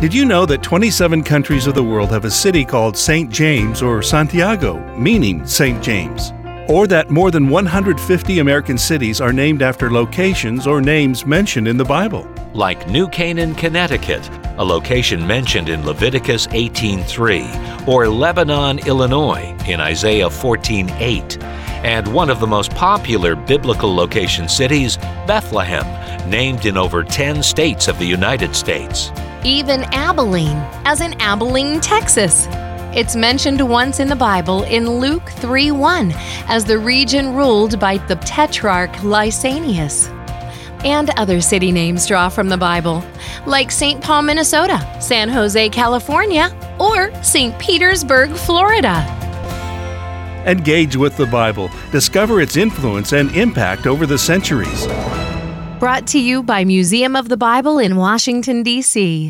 Did you know that 27 countries of the world have a city called St. James or Santiago, meaning St. James? Or that more than 150 American cities are named after locations or names mentioned in the Bible? Like New Canaan, Connecticut, a location mentioned in Leviticus 18:3, or Lebanon, Illinois in Isaiah 14:8, and one of the most popular biblical location cities, Bethlehem, named in over 10 states of the United States. Even Abilene, as in Abilene, Texas. It's mentioned once in the Bible in Luke 3:1 as the region ruled by the tetrarch Lysanias. And other city names draw from the Bible, like St. Paul, Minnesota, San Jose, California, or St. Petersburg, Florida. Engage with the Bible. Discover its influence and impact over the centuries. Brought to you by Museum of the Bible in Washington, D.C.